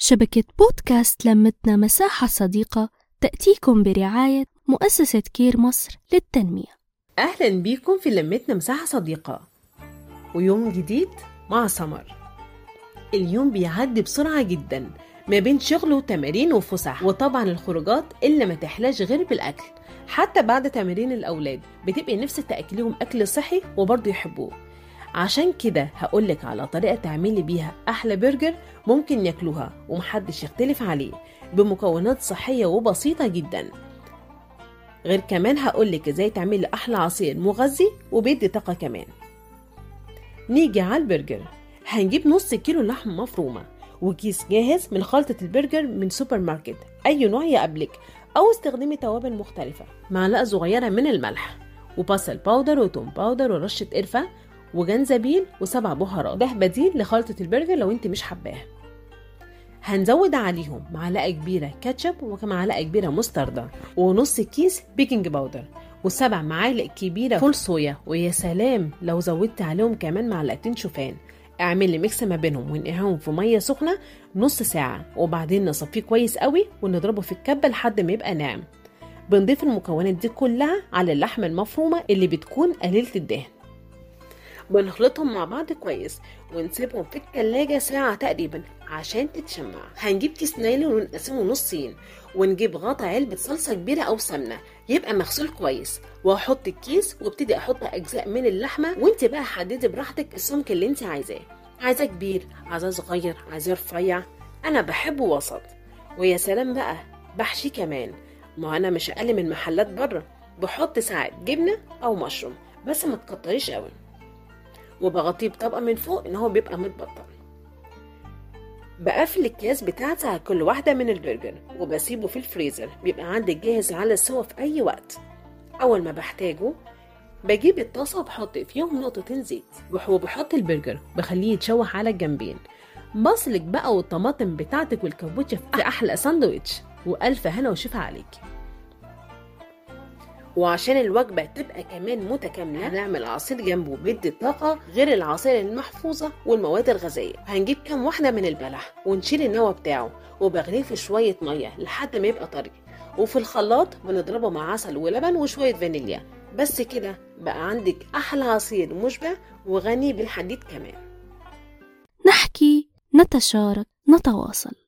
شبكة بودكاست لمتنا مساحة صديقة تأتيكم برعاية مؤسسة كير مصر للتنمية. أهلا بيكم في لمتنا مساحة صديقة. ويوم جديد مع سمر. اليوم بيعدي بسرعة جدا ما بين شغل وتمارين وفسح وطبعا الخروجات اللي ما تحلاش غير بالأكل. حتى بعد تمارين الأولاد بتبقي نفسك تأكليهم أكل صحي وبرضه يحبوه. عشان كده هقولك على طريقة تعملي بيها أحلى برجر ممكن ياكلوها ومحدش يختلف عليه بمكونات صحية وبسيطة جدا. غير كمان هقولك إزاي تعملي أحلى عصير مغذي وبيدي طاقة كمان. نيجي على البرجر هنجيب نص كيلو لحم مفرومة وكيس جاهز من خلطة البرجر من سوبر ماركت أي نوع يقابلك أو استخدمي توابل مختلفة معلقة صغيرة من الملح وبصل powder وتوم powder ورشة قرفة وجنزبيل وسبع بهارات. ده بديل لخلطة البرجر لو انت مش حباها. هنزود عليهم معلقة كبيرة كاتشب ومعلقة كبيرة مستردة ونص كيس baking powder وسبع معالق كبيرة فول صويا. ويا سلام لو زودت عليهم كمان معلقتين شوفان. اعملي mix ما بينهم ونقعهم في مية سخنة نص ساعة. وبعدين نصفيه كويس قوي ونضربه في الكبة لحد ما يبقى ناعم. بنضيف المكونات دي كلها على اللحمة المفرومة اللي بتكون قليلة الدهن. بنخلطهم مع بعض كويس ونسيبهم في التلاجة ساعة تقريبا عشان تتشمع. هنجيب كيس نايلون ونقسمه نصين ونجيب غطا علبة صلصة كبيرة أو سمنة. يبقى مغسول كويس. وأحط الكيس وابتدي أحط أجزاء من اللحمة وانت بقى حددي براحتك السمك اللي انت عايزاه. عايزاه كبير؟ عايزاه صغير؟ عايزاه رفيع؟ أنا بحبه وسط. ويا سلام بقى بحشي كمان. ما أنا مش أقل من محلات بره. بحط ساعات جبنة أو مشروم بس ما تكتريش قوي وبغطيه بطبقة من فوق إن هو بيبقى متبطن. بقفل الكياس بتاعتي على كل واحدة من البرجر وبسيبه في الفريزر بيبقى عندي جاهز على السوا في أي وقت. أول ما بحتاجه بجيب الطاسة وبحط فيهم نقطتين زيت وبحط البرجر بخليه يتشوح على الجنبين. بصلك بقى والطماطم بتاعتك والكابوتشا في أحلى ساندوتش وألف هنا وشفا عليكي وعشان الوجبة تبقى كمان متكاملة هنعمل عصير جنبه بيدي طاقة غير العصير المحفوظة والمواد الغذائية. هنجيب كام واحدة من البلح ونشيل النوى بتاعه وبغليه في شوية مية لحد ما يبقى طري. وفي الخلاط بنضربه مع عسل ولبن وشوية فانيليا. بس كده بقى عندك أحلى عصير مشبع وغني بالحديد كمان. نحكي نتشارك نتواصل.